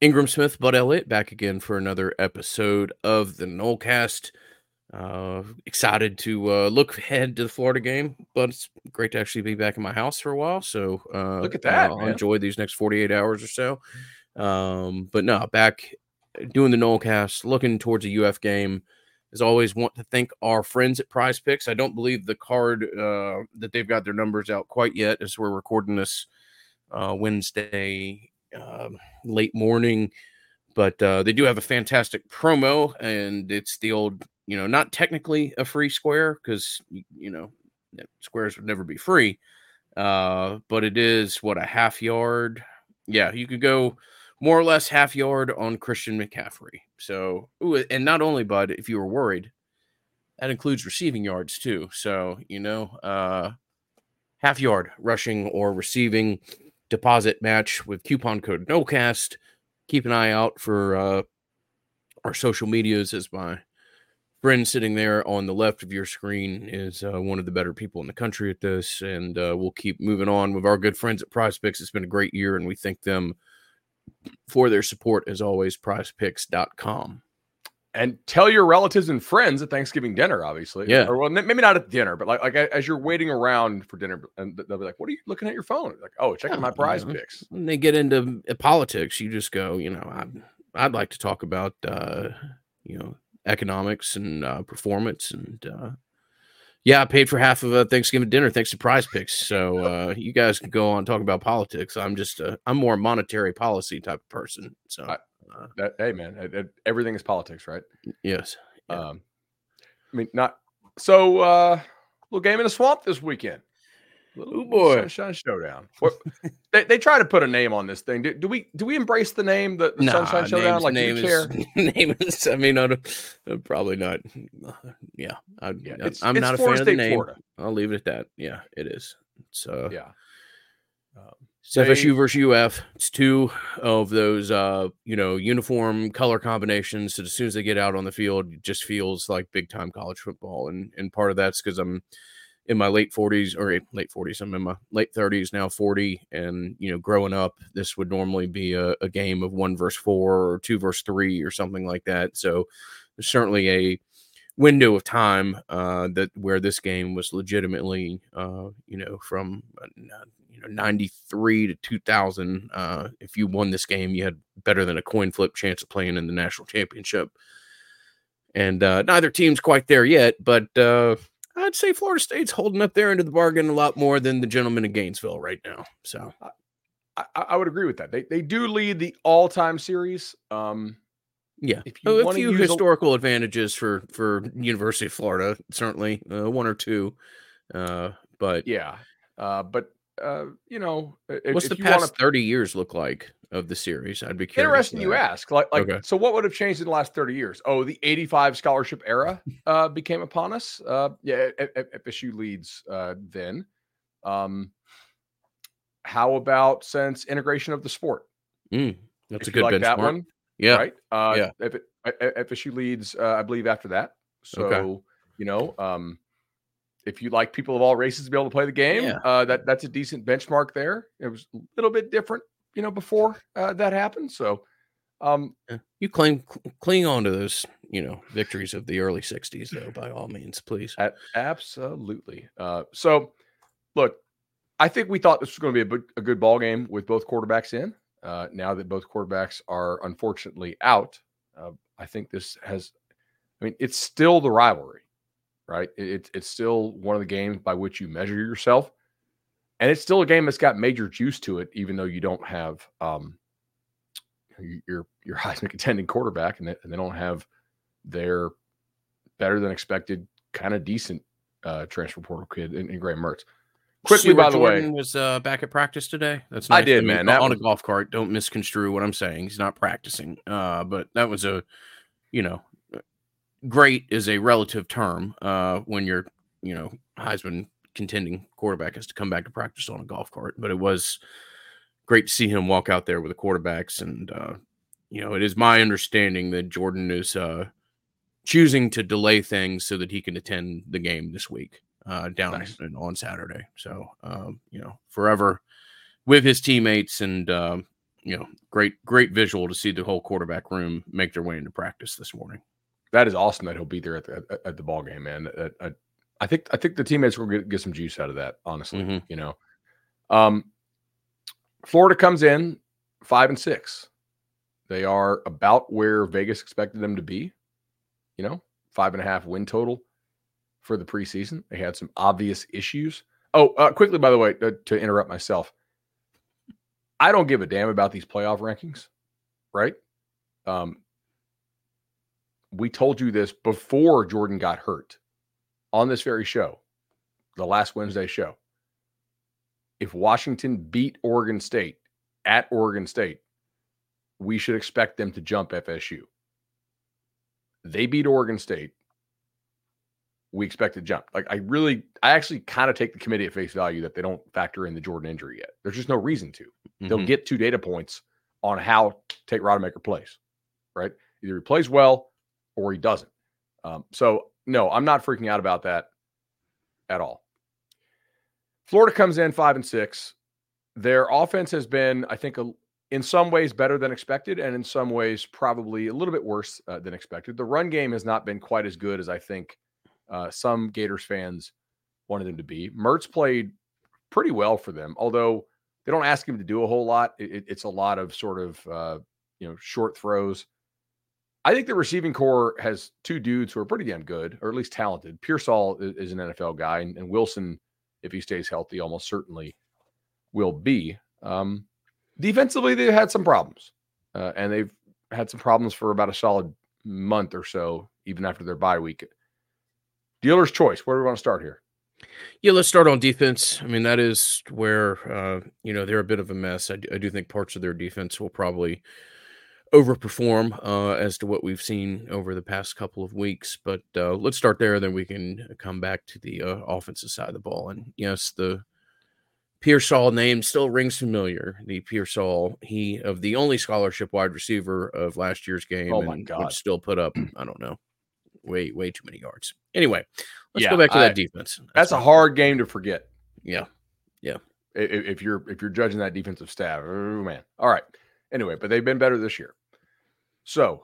Ingram Smith, Bud Elliott, back again for another episode of the Nolecast. Uh, excited to uh, look ahead to the Florida game, but it's great to actually be back in my house for a while. So uh, look at that! I'll man. enjoy these next 48 hours or so. Um, but no, back doing the Nolecast, looking towards a UF game. As always, want to thank our friends at Prize Picks. I don't believe the card uh, that they've got their numbers out quite yet as we're recording this uh, Wednesday um, late morning. But uh, they do have a fantastic promo, and it's the old, you know, not technically a free square because you know squares would never be free, uh, but it is what a half yard. Yeah, you could go more or less half yard on Christian McCaffrey. So, ooh, and not only, Bud, if you were worried, that includes receiving yards too. So, you know, uh, half yard rushing or receiving deposit match with coupon code NOCAST. Keep an eye out for uh, our social medias as my friend sitting there on the left of your screen is uh, one of the better people in the country at this. And uh, we'll keep moving on with our good friends at Prize Picks. It's been a great year, and we thank them for their support as always. PrizePicks.com and tell your relatives and friends at Thanksgiving dinner, obviously. Yeah. Or well, maybe not at dinner, but like like as you're waiting around for dinner, and they'll be like, "What are you looking at your phone?" Like, "Oh, checking my prize know. picks." When they get into uh, politics, you just go, you know, I'd, I'd like to talk about, uh, you know, economics and uh, performance, and uh, yeah, I paid for half of a Thanksgiving dinner thanks to Prize Picks. So uh, you guys can go on talk about politics. I'm just, a, I'm more monetary policy type of person. So. I, that, hey man, everything is politics, right? Yes. Yeah. Um, I mean, not so. uh Little game in the swamp this weekend. Little, boy, Sunshine Showdown. What, they, they try to put a name on this thing. Do, do we do we embrace the name the, the nah, Sunshine Showdown? Like name is, name is. I mean, uh, probably not. Yeah, I, yeah I'm not a fan State, of the name. Florida. I'll leave it at that. Yeah, it is. So yeah. Um, it's FSU versus UF. It's two of those, uh, you know, uniform color combinations. So as soon as they get out on the field, it just feels like big time college football. And and part of that's because I'm in my late 40s or late 40s. I'm in my late 30s now, 40. And you know, growing up, this would normally be a, a game of one versus four or two versus three or something like that. So there's certainly a window of time uh, that where this game was legitimately, uh, you know, from uh, you know 93 to 2000 uh, if you won this game you had better than a coin flip chance of playing in the national championship. And uh, neither team's quite there yet but uh, i'd say florida state's holding up there into the bargain a lot more than the gentlemen in gainesville right now so. I, I would agree with that. They, they do lead the all-time series um, yeah, if you oh, a few historical a... advantages for for University of Florida, certainly uh, one or two, uh, but yeah, uh, but uh, you know, what's the past wanna... thirty years look like of the series? I'd be curious. Interesting you ask. Like, like, okay. so what would have changed in the last thirty years? Oh, the eighty-five scholarship era uh, became upon us. Uh, yeah, FSU leads uh, then. Um, how about since integration of the sport? Mm, that's if a good like benchmark. that one. Yeah, right. Uh, yeah. If it, FSU leads, uh, I believe after that. So okay. you know, um, if you like people of all races to be able to play the game, yeah. uh, that that's a decent benchmark there. It was a little bit different, you know, before uh, that happened. So, um, you claim cling on to those, you know, victories of the early '60s, though, by all means, please. Absolutely. Uh, so, look, I think we thought this was going to be a, a good ball game with both quarterbacks in. Uh, now that both quarterbacks are unfortunately out, uh, I think this has. I mean, it's still the rivalry right? It, it's still one of the games by which you measure yourself. And it's still a game that's got major juice to it, even though you don't have um, your your Heisman contending quarterback, and they, and they don't have their better than expected, kind of decent uh, transfer portal kid in, in Graham Mertz. Quickly, by the Jordan way, was uh, back at practice today. That's nice. I did, man. That on was... a golf cart. Don't misconstrue what I'm saying. He's not practicing, uh, but that was a, you know, great is a relative term uh, when you're, you know, Heisman contending quarterback has to come back to practice on a golf cart. But it was great to see him walk out there with the quarterbacks. And, uh, you know, it is my understanding that Jordan is uh, choosing to delay things so that he can attend the game this week uh, down nice. on Saturday. So, um, you know, forever with his teammates and, um, you know, great, great visual to see the whole quarterback room make their way into practice this morning. That is awesome that he'll be there at the at, the ball game, man. I, I, think I think the teammates will get, get some juice out of that. Honestly, mm-hmm. you know, um, Florida comes in five and six. They are about where Vegas expected them to be. You know, five and a half win total for the preseason. They had some obvious issues. Oh, uh, quickly, by the way, uh, to interrupt myself, I don't give a damn about these playoff rankings, right? Um, we told you this before Jordan got hurt on this very show, the last Wednesday show. If Washington beat Oregon State at Oregon State, we should expect them to jump FSU. They beat Oregon State. We expect to jump. Like I really, I actually kind of take the committee at face value that they don't factor in the Jordan injury yet. There's just no reason to. Mm-hmm. They'll get two data points on how Tate Rodemaker plays, right? Either he plays well or he doesn't. Um, so no, I'm not freaking out about that at all. Florida comes in five and six. Their offense has been, I think, a, in some ways better than expected, and in some ways probably a little bit worse uh, than expected. The run game has not been quite as good as I think uh, some Gators fans wanted them to be. Mertz played pretty well for them, although they don't ask him to do a whole lot. It, it's a lot of sort of uh, you know short throws. I think the receiving corps has two dudes who are pretty damn good, or at least talented. Pearsall is, is an NFL guy, and, and, Wilson, if he stays healthy, almost certainly will be. Um, defensively, they had some problems, uh, and they've had some problems for about a solid month or so, even after their bye week. Dealer's choice. Where do we want to start here? Yeah, let's start on defense. I mean, that is where uh, you know they're a bit of a mess. I do, I do think parts of their defense will probably overperform uh, as to what we've seen over the past couple of weeks. But uh, let's start there, then we can come back to the uh, offensive side of the ball. And yes, the Pearsall name still rings familiar. The Pearsall, he of the only scholarship wide receiver of last year's game. Oh my god! Still put up, I don't know, way way too many yards. Anyway, let's yeah, go back to I, that defense. That's, that's a hard game to forget. Yeah, yeah. If, if you're if you're judging that defensive staff, oh man. All right. Anyway, but they've been better this year. So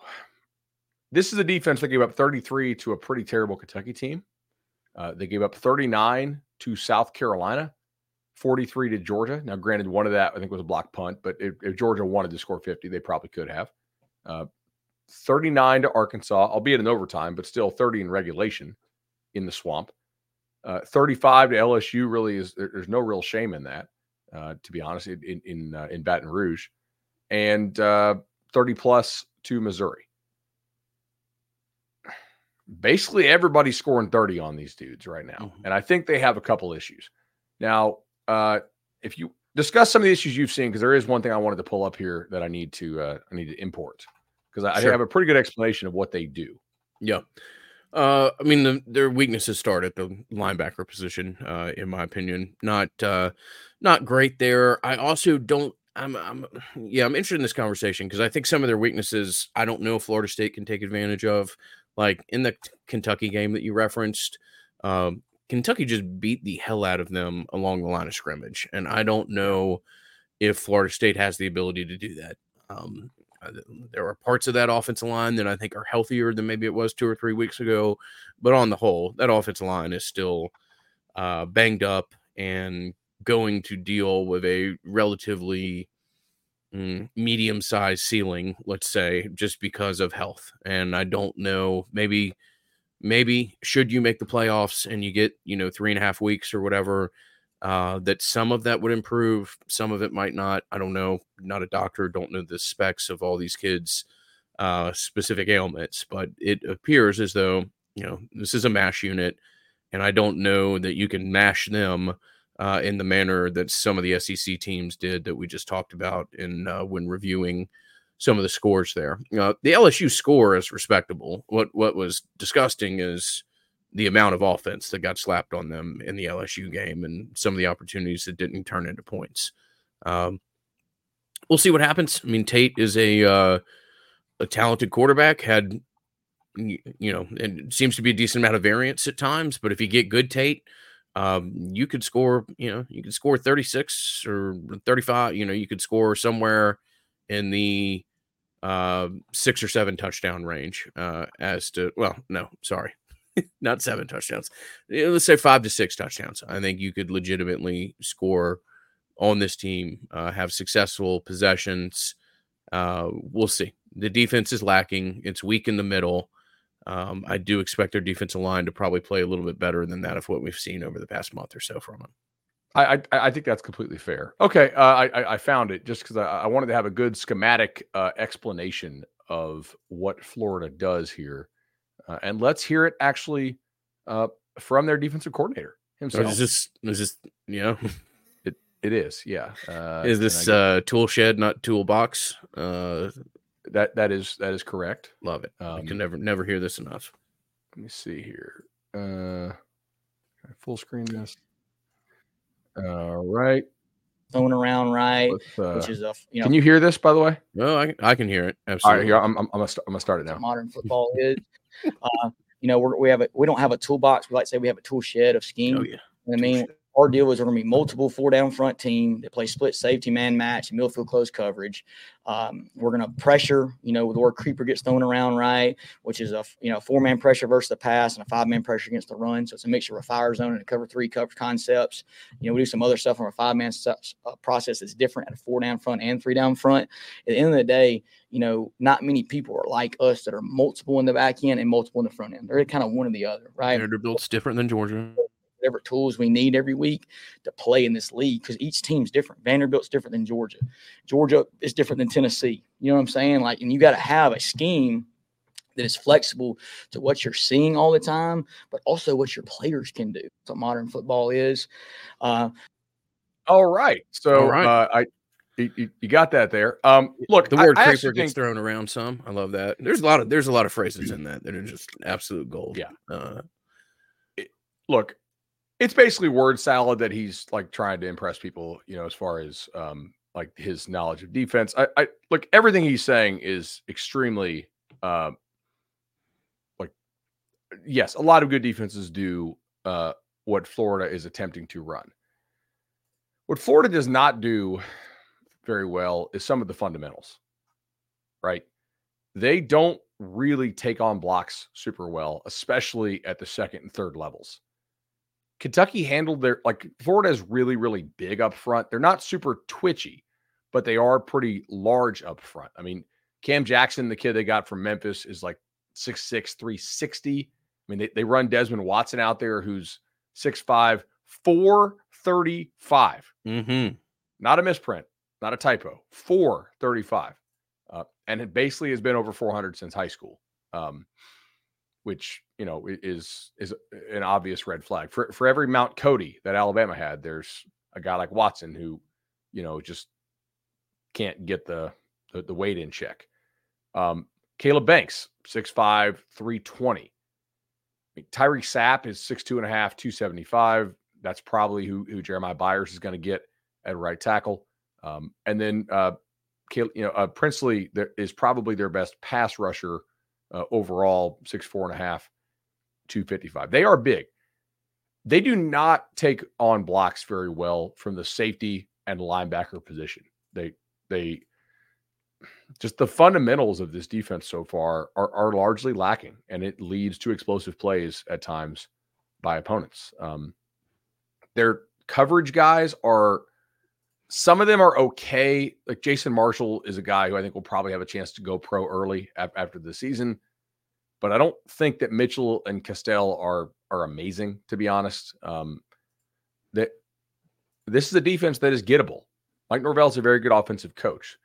this is a defense that gave up 33 to a pretty terrible Kentucky team. Uh, they gave up 39 to South Carolina. 43 to Georgia. Now, granted, one of that I think was a block punt, but if, if Georgia wanted to score 50, they probably could have. Uh, 39 to Arkansas, albeit in overtime, but still 30 in regulation in the swamp. Uh, 35 to LSU really is there, there's no real shame in that, uh, to be honest, in in uh, in Baton Rouge, and uh, 30 plus to Missouri. Basically, everybody's scoring 30 on these dudes right now, mm-hmm. and I think they have a couple issues. Now, uh, if you discuss some of the issues you've seen, because there is one thing I wanted to pull up here that I need to uh, I need to import because I, sure. I have a pretty good explanation of what they do. Yeah. Uh, I mean, the, their weaknesses start at the linebacker position, uh, in my opinion. Not, uh, not great there. I also don't. I'm, I'm, yeah, I'm interested in this conversation because I think some of their weaknesses I don't know if Florida State can take advantage of. Like in the Kentucky game that you referenced, um, Kentucky just beat the hell out of them along the line of scrimmage, and I don't know if Florida State has the ability to do that. Um, there are parts of that offensive line that I think are healthier than maybe it was two or three weeks ago, but on the whole, that offensive line is still uh, banged up and going to deal with a relatively mm, medium sized ceiling, let's say, just because of health. And I don't know, maybe maybe should you make the playoffs and you get you know three and a half weeks or whatever uh, that some of that would improve some of it might not i don't know not a doctor don't know the specs of all these kids uh, specific ailments but it appears as though you know this is a mash unit and i don't know that you can mash them uh, in the manner that some of the sec teams did that we just talked about in uh, when reviewing some of the scores there. Uh, the LSU score is respectable. What what was disgusting is the amount of offense that got slapped on them in the LSU game and some of the opportunities that didn't turn into points. Um, we'll see what happens. I mean, Tate is a uh, a talented quarterback. Had you know, it seems to be a decent amount of variance at times. But if you get good Tate, um, you could score. You know, you could score thirty six or thirty five. You know, you could score somewhere in the uh, six or seven touchdown range. Uh, as to well, no, sorry, not seven touchdowns. Let's say five to six touchdowns. I think you could legitimately score on this team, uh, have successful possessions. Uh, we'll see. The defense is lacking. It's weak in the middle. Um, I do expect their defensive line to probably play a little bit better than that of what we've seen over the past month or so from them. I, I, I think that's completely fair. Okay, uh, I I found it just because I, I, wanted to have a good schematic uh, explanation of what Florida does here, uh, and let's hear it actually uh, from their defensive coordinator himself. is this is this you know? it it is yeah. Uh, is this uh, tool shed not toolbox? Uh, that that is that is correct. Love it. Um, I can never never hear this enough. Let me see here. Uh, full screen this. All right. Throwing around right, uh, which is a you know. Can you hear this, by the way? No, I, I can hear it. Absolutely. All right, here I'm, I'm, I'm, gonna, start, I'm gonna start it now. Modern football is, uh, you know, we're, we have a we don't have a toolbox. We like to say we have a tool shed of scheme. Oh yeah. I mean, our deal is we're going to be multiple four down front team that play split safety man match and field close coverage. Um, we're going to pressure, you know, the word creeper gets thrown around right, which is a you know four man pressure versus the pass and a five man pressure against the run. So it's a mixture of fire zone and a cover three cover concepts. You know, we do some other stuff on a five man uh, process that's different at a four down front and three down front. At the end of the day, you know, not many people are like us that are multiple in the back end and multiple in the front end. They're kind of one or the other, right? Vanderbilt's different than Georgia whatever tools we need every week to play in this league because each team's different. Vanderbilt's different than Georgia. Georgia is different than Tennessee. You know what I'm saying? Like, and you got to have a scheme that is flexible to what you're seeing all the time, but also what your players can do. That's what modern football is. Uh, all right. So all right. Uh, I you, you, got that there. Um, look, the word I, creeper I gets think... thrown around some. I love that. There's a lot of there's a lot of phrases in that that are just absolute gold. Yeah. Uh, it, look, it's basically word salad that he's like trying to impress people, you know, as far as um like his knowledge of defense. I, I look everything he's saying is extremely uh like yes, a lot of good defenses do uh what Florida is attempting to run. What Florida does not do very well is some of the fundamentals. Right? They don't really take on blocks super well, especially at the second and third levels. Kentucky handled their like Florida is really, really big up front. They're not super twitchy, but they are pretty large up front. I mean, Cam Jackson, the kid they got from Memphis, is like 6'6, 360. I mean, they, they run Desmond Watson out there who's 6'5, 435. Mm-hmm. Not a misprint, not a typo. 435. Uh, and it basically has been over 400 since high school. Um, which you know is is an obvious red flag for for every Mount Cody that Alabama had. There's a guy like Watson who, you know, just can't get the the, the weight in check. Um, Caleb Banks, 6'5, 320. I mean, Tyree Sapp is 6'2 and a half, 275. That's probably who, who Jeremiah Byers is going to get at right tackle. Um, and then, uh, Caleb, you know, uh, Princely is probably their best pass rusher uh, overall, six four and a half, 255. They are big. They do not take on blocks very well from the safety and linebacker position. They they just the fundamentals of this defense so far are, are largely lacking, and it leads to explosive plays at times by opponents. Um, their coverage guys are some of them are okay. Like Jason Marshall is a guy who I think will probably have a chance to go pro early after the season. But I don't think that Mitchell and Castell are are amazing, to be honest. Um, that this is a defense that is gettable. Mike Norvell is a very good offensive coach.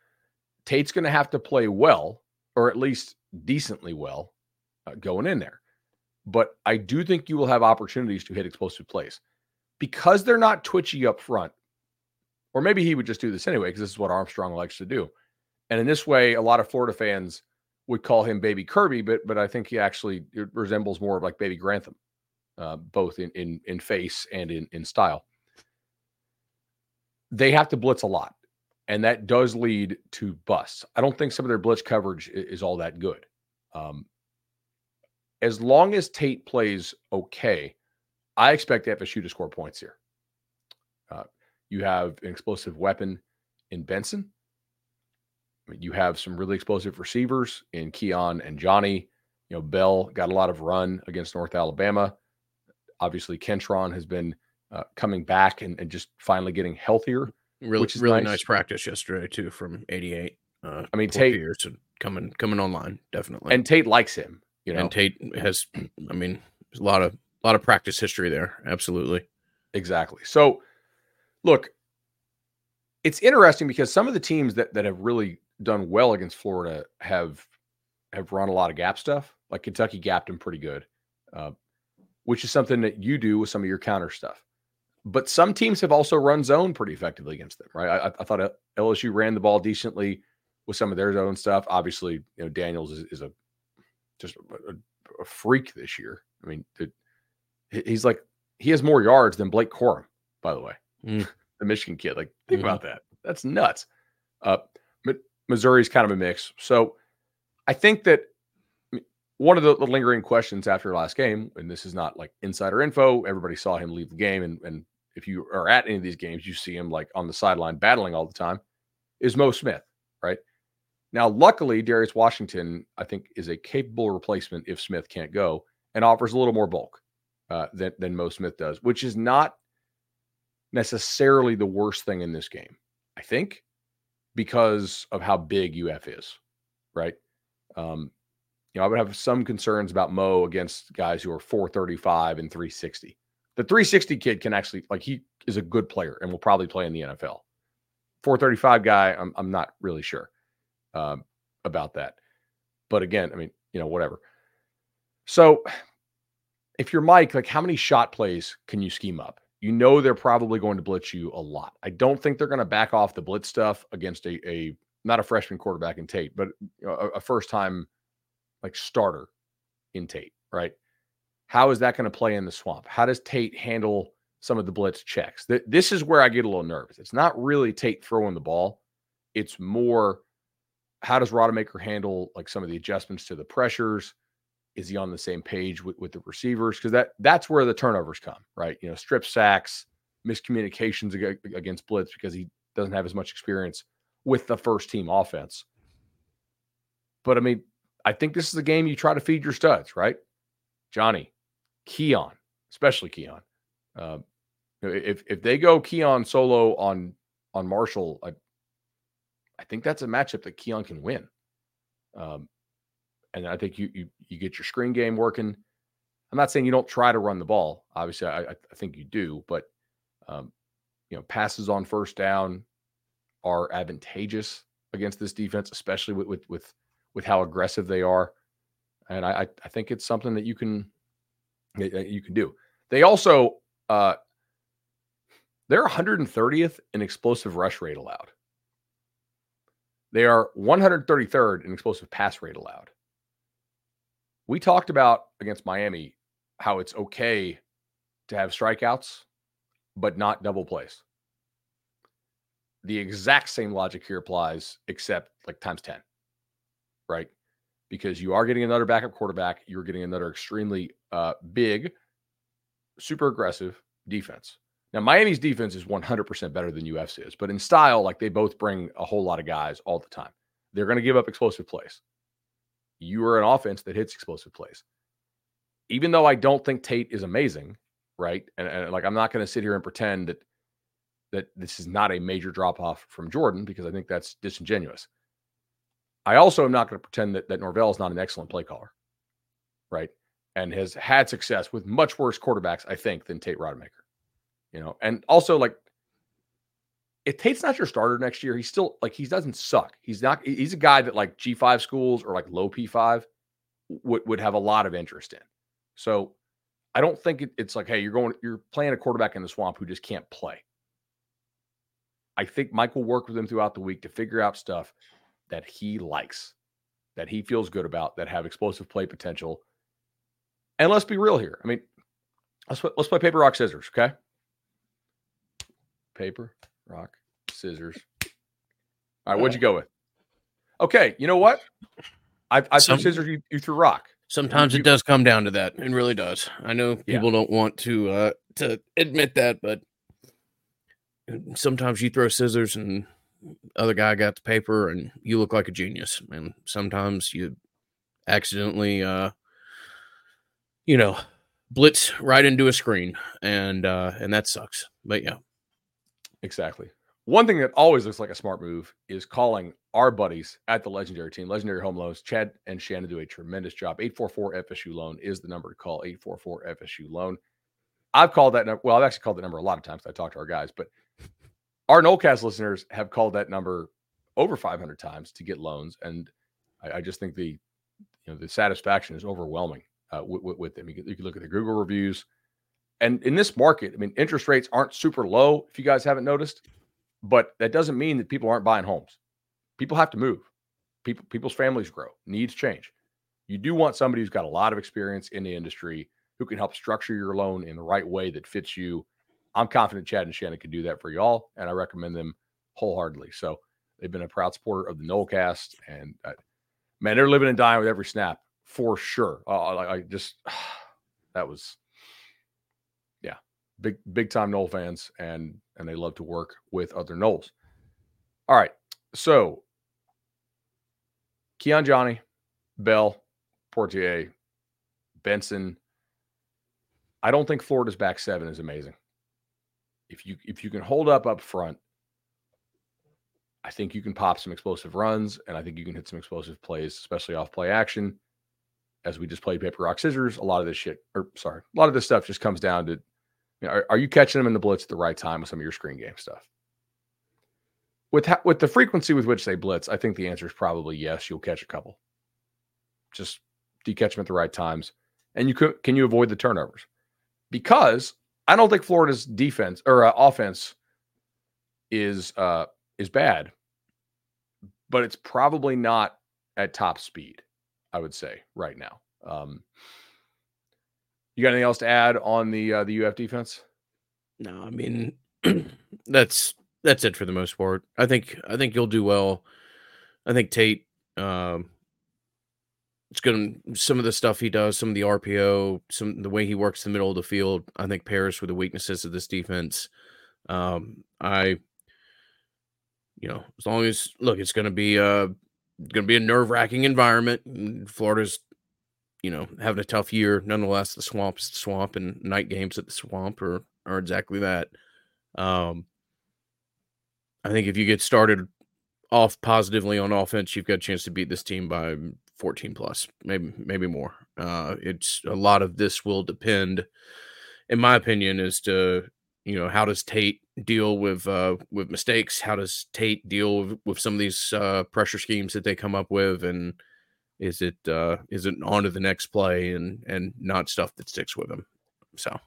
Tate's going to have to play well, or at least decently well, uh, going in there. But I do think you will have opportunities to hit explosive plays because they're not twitchy up front or maybe he would just do this anyway, because this is what Armstrong likes to do. And in this way, a lot of Florida fans would call him Baby Kirby, but but I think he actually resembles more of like Baby Grantham, uh, both in, in in face and in in style. They have to blitz a lot, and that does lead to busts. I don't think some of their blitz coverage is, all that good. Um, as long as Tate plays okay, I expect FSU to score points here. Uh, you have an explosive weapon in Benson. you have some really explosive receivers in Keon and Johnny. You know, Bell got a lot of run against North Alabama. Obviously, Kentron has been uh, coming back and, and just finally getting healthier. Really, Which is really nice. nice. practice yesterday too from '88. Uh, I mean, Tate- and coming coming online definitely. And Tate likes him. You know, and Tate has, I mean, a lot of a lot of practice history there. Absolutely. Exactly. So, look, it's interesting because some of the teams that that have really done well against Florida have have run a lot of gap stuff. Like Kentucky gapped them pretty good, uh, which is something that you do with some of your counter stuff. But some teams have also run zone pretty effectively against them, right? I, I thought LSU ran the ball decently with some of their zone stuff. Obviously, you know Daniels is, is a just a, a freak this year. I mean, it, he's like he has more yards than Blake Corum, by the way, Mm. the Michigan kid. Like, think Mhm. about that. That's nuts. Uh, Missouri's kind of a mix. So I think that one of the, the lingering questions after last game, and this is not like insider info, everybody saw him leave the game. And, and if you are at any of these games, you see him like on the sideline battling all the time, is Mo Smith, right? Now, luckily, Darius Washington, I think, is a capable replacement if Smith can't go and offers a little more bulk uh, than, than Mo Smith does, which is not necessarily the worst thing in this game, I think, because of how big UF is, right? Um, you know, I would have some concerns about Mo against guys who are 435 and 360. The 360 kid can actually, like, he is a good player and will probably play in the NFL. 435 guy, I'm, I'm not really sure um, about that. But again, I mean, you know, whatever. So if you're Mike, like how many shot plays can you scheme up? You know they're probably going to blitz you a lot. I don't think they're going to back off the blitz stuff against a, a not a freshman quarterback in Tate, but a, a first time like starter in Tate, right? How is that going to play in the swamp? How does Tate handle some of the blitz checks? Th- This is where I get a little nervous. It's not really Tate throwing the ball. It's more how does Rodemaker handle like some of the adjustments to the pressures? Is he on the same page with, with the receivers? Because that that's where the turnovers come, right? You know, strip sacks, miscommunications against blitz because he doesn't have as much experience with the first team offense. But I mean, I think this is a game you try to feed your studs, right? Johnny, Keon, especially Keon. Uh, if if they go Keon solo on on Marshall, I I think that's a matchup that Keon can win. Um, and I think you you you get your screen game working. I'm not saying you don't try to run the ball. Obviously, I, I think you do, but um, you know, passes on first down are advantageous against this defense, especially with with with, with how aggressive they are. And I I- think it's something that you can that you can do. They also uh, they're 130th in explosive rush rate allowed. They are 133rd in explosive pass rate allowed. We talked about against Miami how it's okay to have strikeouts, but not double plays. The exact same logic here applies, except like times 10, right? Because you are getting another backup quarterback, you're getting another extremely uh, big, super aggressive defense. Now, Miami's defense is 100% better than UF's is, but in style, like they both bring a whole lot of guys all the time. They're going to give up explosive plays. You are an offense that hits explosive plays. Even though I don't think Tate is amazing, right? And, and like I'm not going to sit here and pretend that that this is not a major drop off from Jordan because I think that's disingenuous. I also am not going to pretend that, that Norvell is not an excellent play caller, right? And has had success with much worse quarterbacks, I think, than Tate Rodemaker you know, and also like if Tate's not your starter next year, he's still like he doesn't suck. He's not. He's a guy that like G five schools or like low P five would would have a lot of interest in. So I don't think it, it's like, hey, you're going, you're playing a quarterback in the swamp who just can't play. I think Mike will work with him throughout the week to figure out stuff that he likes, that he feels good about, that have explosive play potential. And let's be real here. I mean, let's let's play paper rock scissors, okay? paper, rock, scissors. All right, what'd you go with? Okay, you know what? I, I threw Some- scissors. You, you threw rock. Sometimes you- it does come down to that. It really does. I know people don't want to uh to admit that, but sometimes you throw scissors and other guy got the paper and you look like a genius. And sometimes you accidentally, uh, you know, blitz right into a screen and, uh, and that sucks. But yeah. Exactly. One thing that always looks like a smart move is calling our buddies at the legendary team, Legendary Home Loans. Chad and Shannon do a tremendous job. 844 FSU loan is the number to call 844 FSU loan. I've called that number. Well, I've actually called that number a lot of times. I talk to our guys, but our Nolecast listeners have called that number over 500 times to get loans, and I, I just think the you know the satisfaction is overwhelming uh, with, with, them. You can, you can look at the Google reviews, and in this market, I mean, interest rates aren't super low. If you guys haven't noticed, but that doesn't mean that people aren't buying homes. People have to move. People people's families grow. Needs change. You do want somebody who's got a lot of experience in the industry who can help structure your loan in the right way that fits you I'm confident Chad and Shannon can do that for y'all, and I recommend them wholeheartedly. So they've been a proud supporter of the Nolecast, and uh, man, they're living and dying with every snap for sure. Uh, I, I just that was big big time Nole fans, and and they love to work with other Noles. All right, so Keon Johnny, Bell, Portier, Benson. I don't think Florida's back seven is amazing if you if you can hold up up front, I think you can pop some explosive runs, and I think you can hit some explosive plays, especially off play action. As we just played paper rock scissors, a lot of this shit, or sorry, a lot of this stuff just comes down to, are, are you catching them in the blitz at the right time with some of your screen game stuff? With ha- with the frequency with which they blitz, I think the answer is probably yes. You'll catch a couple. Just do you catch them at the right times, and you could can you avoid the turnovers? Because I don't think Florida's defense or uh, offense is uh, is bad, but it's probably not at top speed. I would say right now. Um, you got anything else to add on the uh, the UF defense? No, I mean that's that's it for the most part. I think I think you'll do well. I think Tate um, it's going to some of the stuff he does, some of the RPO, some the way he works the middle of the field. I think pairs with the weaknesses of this defense. Um, I, you know, as long as look, it's going to be a going to be a nerve wracking environment. Florida's, you know, having a tough year. Nonetheless, the swamp is the swamp, and night games at the swamp are are exactly that. Um, I think if you get started off positively on offense, you've got a chance to beat this team by 14 plus, maybe maybe more. Uh, it's a lot of this will depend, in my opinion, as to you know how does Tate deal with uh, with mistakes? How does Tate deal with, with some of these uh, pressure schemes that they come up with, and is it uh, is it on to the next play and and not stuff that sticks with him? So,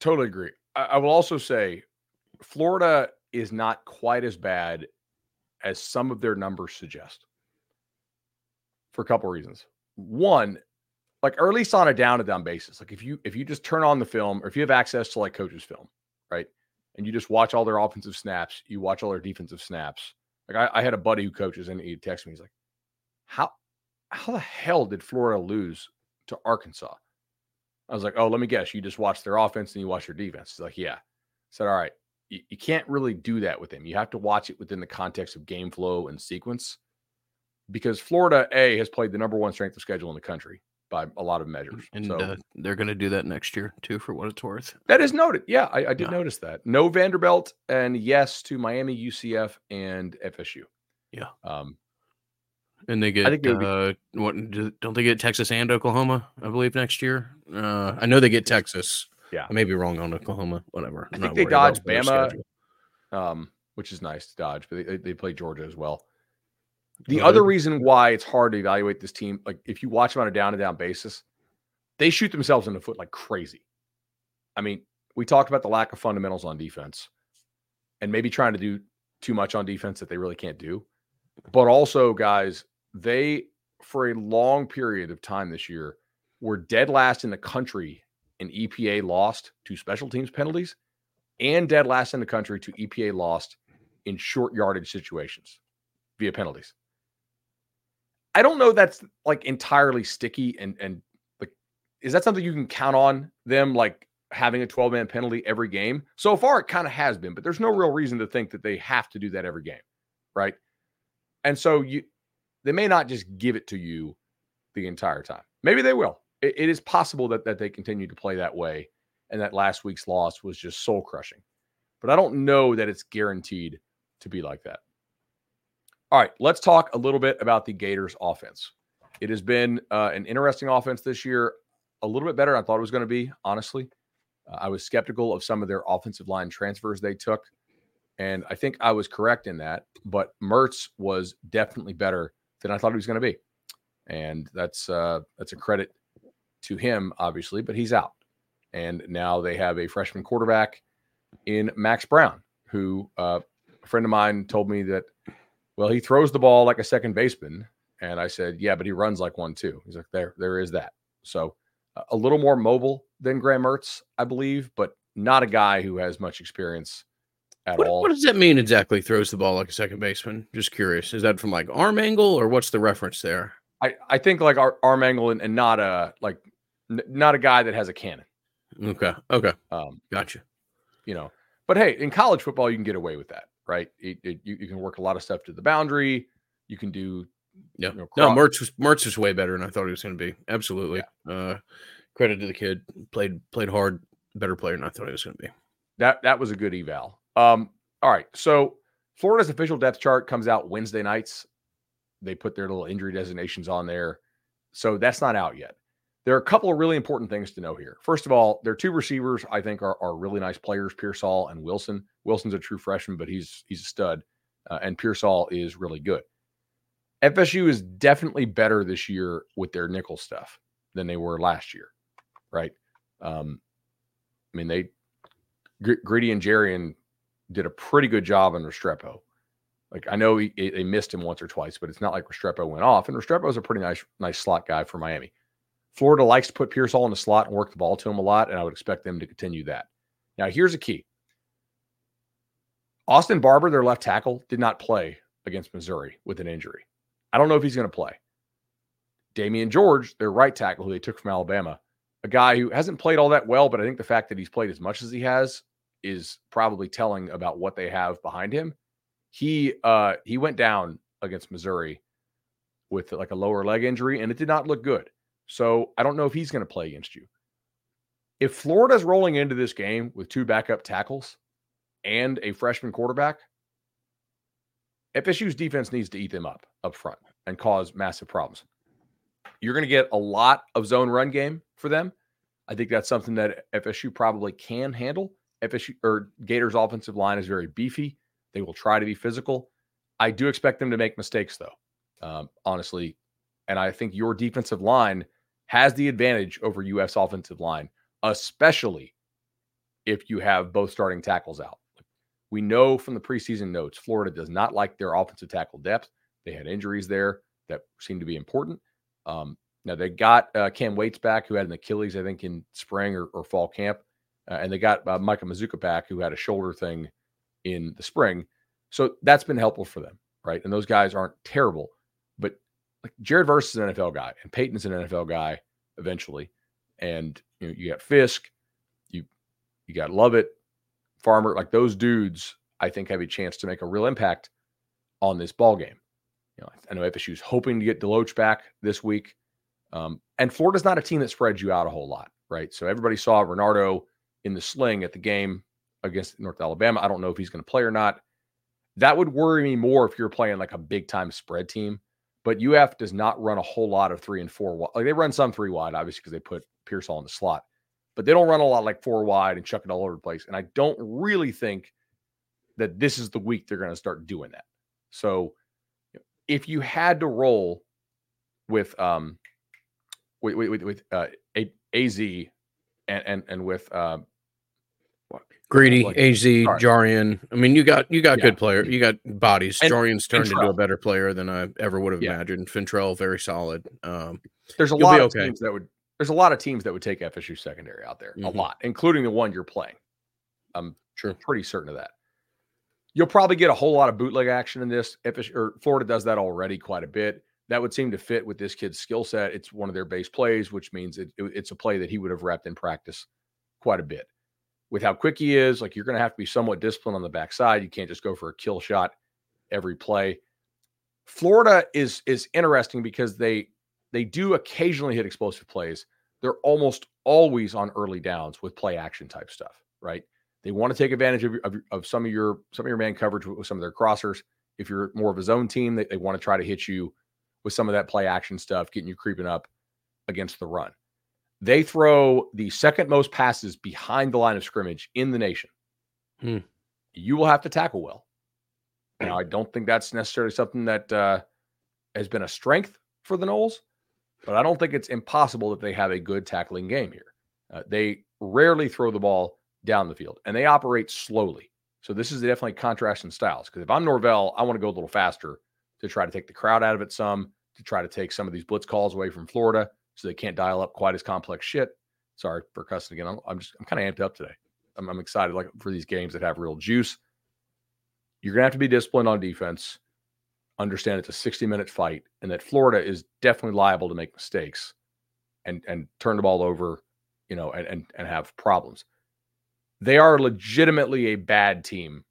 totally agree. I, I will also say, Florida is not quite as bad as some of their numbers suggest for a couple reasons. One, like or at least on a down to down basis. Like if you if you just turn on the film or if you have access to like coaches film, right? And you just watch all their offensive snaps, you watch all their defensive snaps. Like I, I had a buddy who coaches and he texted me, he's like, How how the hell did Florida lose to Arkansas? I was like, Oh, let me guess. You just watch their offense and you watch their defense. He's like, Yeah. I said, All right, you, you can't really do that with them. You have to watch it within the context of game flow and sequence because Florida A has played the number one strength of schedule in the country by a lot of measures. And so, uh, they're going to do that next year too, for what it's worth. That is noted. Yeah, I, I did yeah. notice that. No Vanderbilt and yes to Miami, UCF, and FSU. Yeah. Um, and they get, I think be, uh, what don't they get Texas and Oklahoma? I believe next year. Uh, I know they get Texas. Yeah, I may be wrong on Oklahoma. Whatever. I think they dodge Bama, um, which is nice to dodge, but they, they play Georgia as well. The other reason why it's hard to evaluate this team, like if you watch them on a down and down basis, they shoot themselves in the foot like crazy. I mean, we talked about the lack of fundamentals on defense and maybe trying to do too much on defense that they really can't do. But also, guys, they, for a long period of time this year, were dead last in the country in EPA lost to special teams penalties and dead last in the country to EPA lost in short yardage situations via penalties. I don't know that's like entirely sticky and and like is that something you can count on them like having a 12 man penalty every game? So far it kind of has been, but there's no real reason to think that they have to do that every game. right? And so you they may not just give it to you the entire time. Maybe they will. it, it is possible that that they continue to play that way, and that last week's loss was just soul crushing. But I don't know that it's guaranteed to be like that. All right, let's talk a little bit about the Gators offense. It has been uh, an interesting offense this year, a little bit better than I thought it was going to be, honestly. Uh, I was skeptical of some of their offensive line transfers they took, and I think I was correct in that. But Mertz was definitely better than I thought he was going to be, and that's uh, that's a credit to him, obviously. But he's out, and now they have a freshman quarterback in Max Brown, who uh, a friend of mine told me that well, he throws the ball like a second baseman. And I said, yeah, but he runs like one too. He's like, there, there is that. So a little more mobile than Graham Mertz, I believe, but not a guy who has much experience at what, all. What does that mean exactly? Throws the ball like a second baseman. Just curious. Is that from like arm angle or what's the reference there? I, I think like our arm angle and, and not a like n- not a guy that has a cannon. Okay. Okay. Um, Gotcha. you know, but hey, in college football, you can get away with that, right? It, it, you, you can work a lot of stuff to the boundary. You can do Yeah. you know, No, Mertz was Mertz was way better than I thought he was going to be. Absolutely. Uh, credit to the kid. Played played hard. Better player than I thought he was going to be. That that was a good eval. Um, all right. So Florida's official depth chart comes out Wednesday nights. They put their little injury designations on there. So that's not out yet. There are a couple of really important things to know here. First of all, their two receivers, I think, are, are really nice players, Pearsall and Wilson. Wilson's a true freshman, but he's he's a stud. Uh, and Pearsall is really good. FSU is definitely better this year with their nickel stuff than they were last year, right? Um, I mean, they Gr- Greedy and Jarrian did a pretty good job on Restrepo. Like I know he, he- they missed him once or twice, but it's not like Restrepo went off. And Restrepo is a pretty nice, nice slot guy for Miami. Florida likes to put Pearsall in the slot and work the ball to him a lot, and I would expect them to continue that. Now, here's a key: Austin Barber, their left tackle, did not play against Missouri with an injury. I don't know if he's going to play. Damieon George, their right tackle, who they took from Alabama, a guy who hasn't played all that well, but I think the fact that he's played as much as he has is probably telling about what they have behind him. He uh he went down against Missouri with like a lower leg injury and it did not look good. So I don't know if he's going to play against you. If Florida's rolling into this game with two backup tackles and a freshman quarterback, FSU's defense needs to eat them up up front and cause massive problems. You're going to get a lot of zone run game for them. I think that's something that FSU probably can handle. FSU or Gators offensive line is very beefy. They will try to be physical. I do expect them to make mistakes though. Um, honestly, and I think your defensive line has the advantage over US offensive line, especially if you have both starting tackles out. We know from the preseason notes, Florida does not like their offensive tackle depth. They had injuries there that seem to be important. Um, now they got uh, Cam Waits back, who had an Achilles, I think, in spring or, or fall camp, uh, and they got uh, Micah Mazuka back, who had a shoulder thing in the spring. So that's been helpful for them, right? And those guys aren't terrible, but like Jared Verse is an NFL guy, and Payton's an NFL guy eventually, and you know you got Fiske, you you got Lovett, Farmer, like those dudes. I think have a chance to make a real impact on this ball game. You know, I know FSU's hoping to get Deloach back this week. Um, and Florida's not a team that spreads you out a whole lot, right? So everybody saw Renardo in the sling at the game against North Alabama. I don't know if he's going to play or not. That would worry me more if you're playing like a big time spread team. But UF does not run a whole lot of three and four wide. Like they run some three wide, obviously, because they put Pearsall in the slot, but they don't run a lot like four wide and chuck it all over the place. And I don't really think that this is the week they're going to start doing that. So if you had to roll with um with with, with uh AZ and and and with uh Greedy, Like- AZ, sorry. Jarrian. I mean, you got you got Yeah. good player. You got bodies. And- Jarrian's turned into a better player than I ever would have Yeah. imagined. Fentrell, very solid. Um, there's a lot of okay. teams that would there's a lot of teams that would take FSU secondary out there, a Mhm. lot, including the one you're playing. I'm Sure. pretty certain of that. You'll probably get a whole lot of bootleg action in this. FSU or Florida does that already quite a bit. That would seem to fit with this kid's skill set. It's one of their base plays, which means it, it- it's a play that he would have repped in practice quite a bit. With how quick he is, like you're going to have to be somewhat disciplined on the backside. You can't just go for a kill shot every play. Florida is is interesting because they they do occasionally hit explosive plays. They're almost always on early downs with play action type stuff, right? They want to take advantage of, of, of some of your some of your man coverage with, some of their crossers. If you're more of a zone team, they, they want to try to hit you with some of that play action stuff, getting you creeping up against the run. They throw the second most passes behind the line of scrimmage in the nation. Hmm. You will have to tackle well. Now, I don't think that's necessarily something that uh, has been a strength for the Noles, but I don't think it's impossible that they have a good tackling game here. Uh, they rarely throw the ball down the field and they operate slowly. So this is definitely contrast in styles. Because if I'm Norvell, I want to go a little faster to try to take the crowd out of it some, to try to take some of these blitz calls away from Florida so they can't dial up quite as complex shit. Sorry for cussing again. I'm, I'm just I'm kind of amped up today. I'm, I'm excited like for these games that have real juice. You're gonna have to be disciplined on defense. Understand it's a 60 minute fight, and that Florida is definitely liable to make mistakes and and turn the ball over, you know, and and, and have problems. They are legitimately a bad team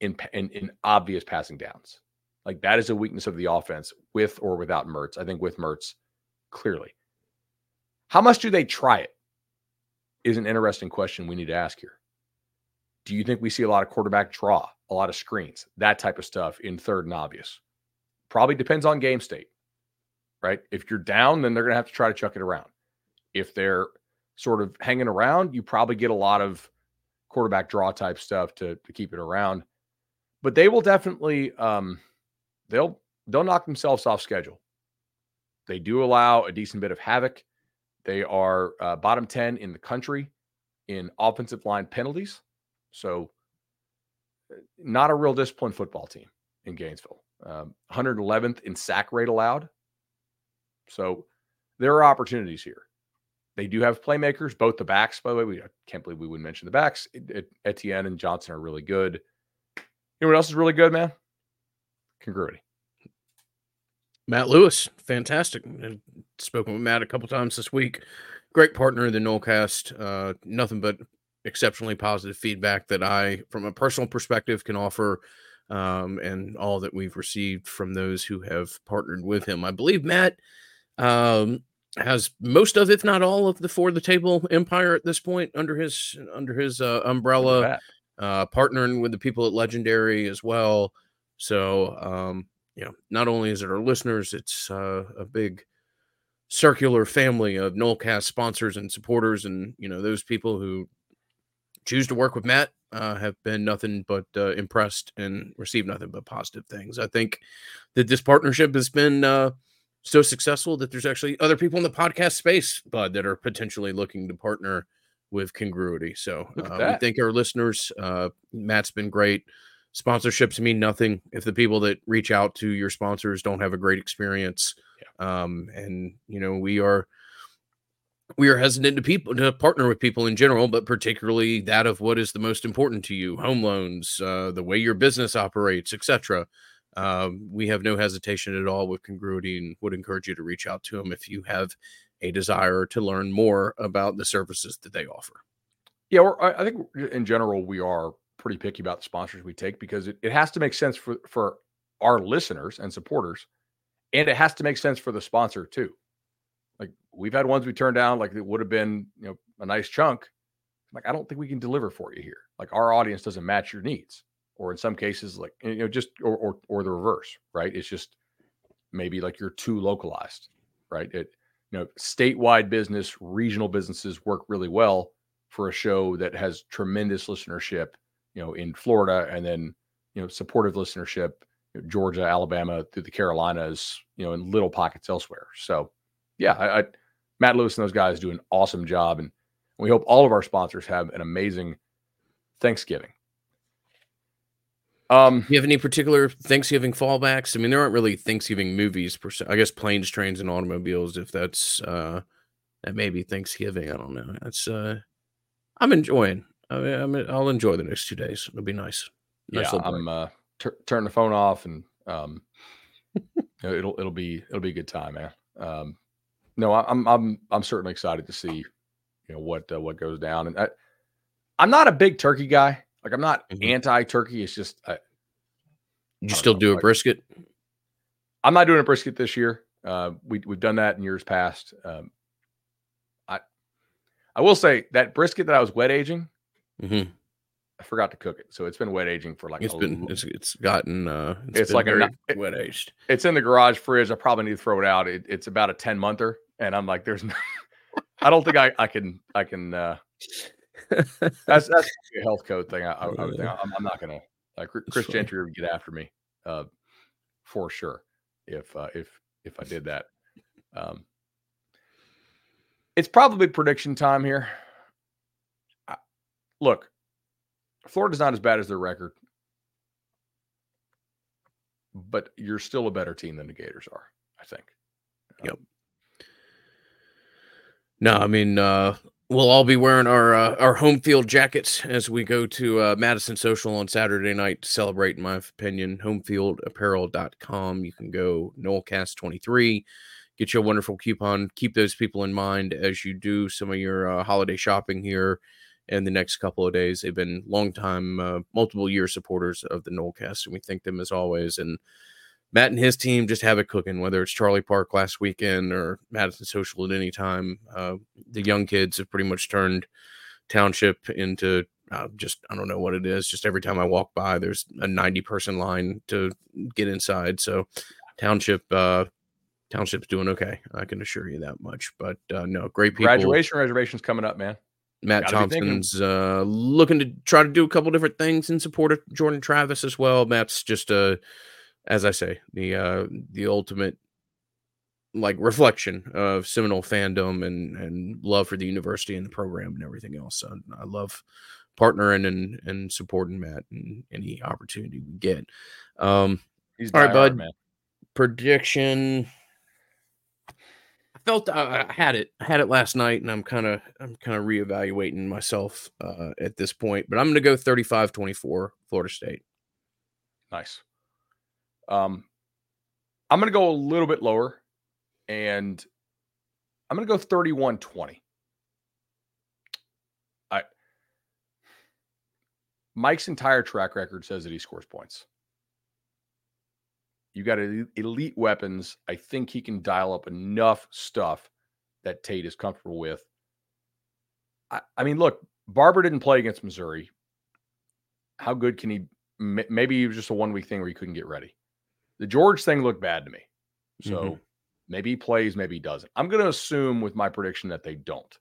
in, in in obvious passing downs. Like that is a weakness of the offense with or without Mertz. I think with Mertz, clearly. How much do they try it? Is an interesting question we need to ask here. Do you think we see a lot of quarterback draw, a lot of screens, that type of stuff in third and obvious? Probably depends on game state, right? If you're down, then they're going to have to try to chuck it around. If they're sort of hanging around, you probably get a lot of quarterback draw type stuff to, to keep it around. But they will definitely um, they'll they'll knock themselves off schedule. They do allow a decent bit of havoc. They are uh, bottom 10 in the country in offensive line penalties. So, uh, not a real disciplined football team in Gainesville. Um, 111th in sack rate allowed. So, there are opportunities here. They do have playmakers, both the backs, by the way. We I can't believe we wouldn't mention the backs. Etienne and Johnson are really good. What else is really good, man? Congruity. Matt Lewis, fantastic. And spoken with Matt a couple times this week. Great partner in the Nolecast. Uh, nothing but exceptionally positive feedback that I, from a personal perspective, can offer, um, and all that we've received from those who have partnered with him. I believe Matt um, has most of, if not all, of the for the table empire at this point under his under his uh, umbrella, uh, partnering with the people at Legendary as well. So, um, you know, not only is it our listeners, it's uh, a big circular family of Nolecast sponsors and supporters, and you know those people who choose to work with Matt uh, have been nothing but uh, impressed and received nothing but positive things. I think that this partnership has been uh, so successful that there's actually other people in the podcast space, Bud, that are potentially looking to partner with Congruity. So uh, we thank our listeners. Uh, Matt's been great. Sponsorships mean nothing if the people that reach out to your sponsors don't have a great experience. Yeah. Um, and you know we are we are hesitant to people to partner with people in general, but particularly that of what is the most important to you: home loans, uh, the way your business operates, etc. Um, we have no hesitation at all with congruity and would encourage you to reach out to them if you have a desire to learn more about the services that they offer. Yeah, or I think in general we are pretty picky about the sponsors we take because it, it has to make sense for for our listeners and supporters, and it has to make sense for the sponsor too. Like we've had ones we turned down, like it would have been you know a nice chunk. Like I don't think we can deliver for you here. Like our audience doesn't match your needs or in some cases like you know just or or, or the reverse right it's just maybe like you're too localized right it you know statewide business regional businesses work really well for a show that has tremendous listenership you know in florida and then you know supportive listenership you know, georgia alabama through the carolinas you know in little pockets elsewhere so yeah I, I matt lewis and those guys do an awesome job and we hope all of our sponsors have an amazing thanksgiving um, you have any particular Thanksgiving fallbacks? I mean, there aren't really Thanksgiving movies per se. I guess planes, trains, and automobiles. If that's uh, that may be Thanksgiving. I don't know. That's uh, I'm enjoying. I mean, i will enjoy the next two days. It'll be nice. nice yeah, I'm uh, t- turn the phone off and um, it'll it'll be it'll be a good time, man. Um, no, I'm I'm I'm certainly excited to see you know what uh, what goes down, and I, I'm not a big turkey guy. Like I'm not mm-hmm. anti-turkey. It's just I, You still know, do a brisket? I'm not doing a brisket this year. Uh, we we've done that in years past. Um, I I will say that brisket that I was wet aging, mm-hmm. I forgot to cook it, so it's been wet aging for like it's been it's, it's gotten uh it's, it's like a it, wet aged. It's in the garage fridge. I probably need to throw it out. It, it's about a ten monther, and I'm like, there's no. I don't think I I can I can. uh That's that's a health code thing. I, I, I would think I'm, I'm, not gonna like Chris Gentry would get after me, uh, for sure if uh, if if I did that. Um, it's probably prediction time here. Look, Florida's not as bad as their record, but you're still a better team than the Gators are, I think. Yep. Um, no, I mean, uh, we'll all be wearing our uh, our home field jackets as we go to uh, Madison Social on Saturday night to celebrate, in my opinion. Homefieldapparel.com. You can go Nolecast23, get you a wonderful coupon. Keep those people in mind as you do some of your uh, holiday shopping here in the next couple of days. They've been long time, uh, multiple year supporters of the Nolecast, and we thank them as always. And Matt and his team just have it cooking, whether it's Charlie Park last weekend or Madison Social at any time. Uh, the young kids have pretty much turned Township into uh, just, I don't know what it is. Just every time I walk by, there's a 90 person line to get inside. So, Township, uh, Township's doing okay. I can assure you that much. But uh, no, great people. Graduation reservations coming up, man. Matt Thompson's uh, looking to try to do a couple different things in support of Jordan Travis as well. Matt's just a, as I say, the uh, the ultimate like reflection of Seminole fandom and and love for the university and the program and everything else. So I love partnering and and supporting Matt and any opportunity we get. Um, He's all right, bud. Man. Prediction felt I, I had it. I had it last night, and I'm kind of I'm kind of reevaluating myself uh, at this point. But I'm going to go 35-24 Florida State. Nice. Um, I'm going to go a little bit lower, and I'm going to go 31-20. I Mike's entire track record says that he scores points. You got elite weapons. I think he can dial up enough stuff that Tate is comfortable with. I, I mean, look, Barber didn't play against Missouri. How good can he? Maybe it was just a one week thing where he couldn't get ready. The George thing looked bad to me. So mm-hmm. maybe he plays, maybe he doesn't. I'm going to assume with my prediction that they don't.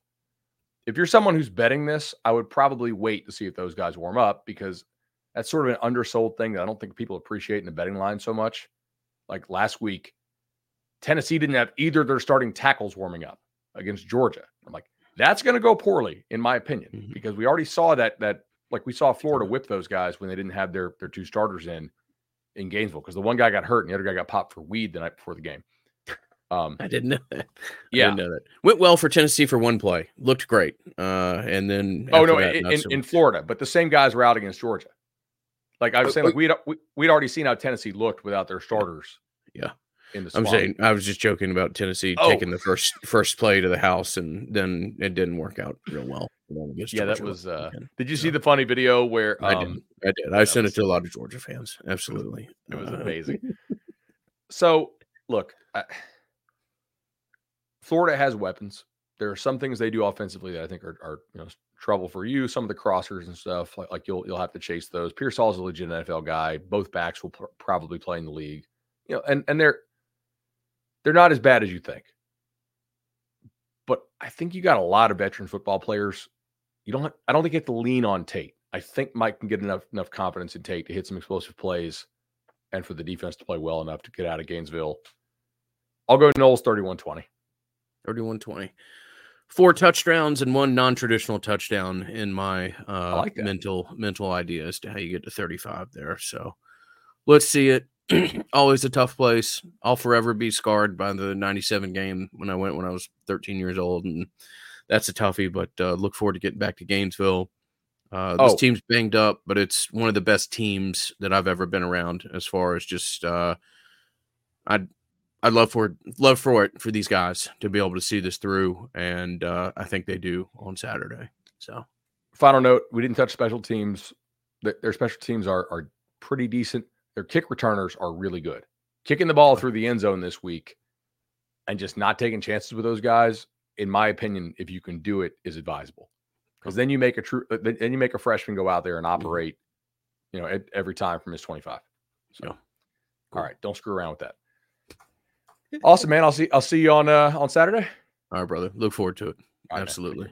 If you're someone who's betting this, I would probably wait to see if those guys warm up because that's sort of an undersold thing that I don't think people appreciate in the betting line so much like last week, Tennessee didn't have either their starting tackles warming up against Georgia. I'm like, that's going to go poorly, in my opinion, mm-hmm. because we already saw that that like we saw Florida whip those guys when they didn't have their their two starters in in Gainesville because the one guy got hurt and the other guy got popped for weed the night before the game. Um, I didn't know that. Yeah, I didn't know that. Went well for Tennessee for one play. Looked great. Uh, and then oh no, that, in, in, in Florida, but the same guys were out against Georgia. Like I was saying, like we'd we, we'd already seen how Tennessee looked without their starters. Yeah. In the I'm saying I was just joking about Tennessee oh. taking the first first play to the house and then it didn't work out real well. Yeah, that was. Uh, did you see the funny video where um, I did? I did. I sent was, it to a lot of Georgia fans. Absolutely, it was, it was uh, amazing. so, look, I, Florida has weapons. There are some things they do offensively that I think are, are you know trouble for you. Some of the crossers and stuff, like, like you'll you'll have to chase those. Pearsall is a legit NFL guy. Both backs will pr- probably play in the league. You know, and and they're they're not as bad as you think. But I think you got a lot of veteran football players. You don't. Have, I don't think you have to lean on Tate. I think Mike can get enough enough confidence in Tate to hit some explosive plays, and for the defense to play well enough to get out of Gainesville. I'll go Noles 31-20. 31-20 four touchdowns and one non-traditional touchdown in my uh, like mental mental idea as to how you get to 35 there. So let's see it. Always a tough place. I'll forever be scarred by the 97 game when I went when I was 13 years old. And that's a toughie, but uh, look forward to getting back to Gainesville. Uh, this oh. team's banged up, but it's one of the best teams that I've ever been around as far as just uh, I'd love for love for it for these guys to be able to see this through, and uh, I think they do on Saturday. So, final note: we didn't touch special teams. Their special teams are are pretty decent. their kick returners are really good. Kicking the ball through the end zone this week and just not taking chances with those guys, in my opinion, if you can do it, is advisable. Because then you make a true, then you make a freshman go out there and operate, you know, every time from his 25. So, Yeah. all right, don't screw around with that. Awesome, man. I'll see. I'll see you on uh on Saturday. All right, brother. Look forward to it. All Absolutely.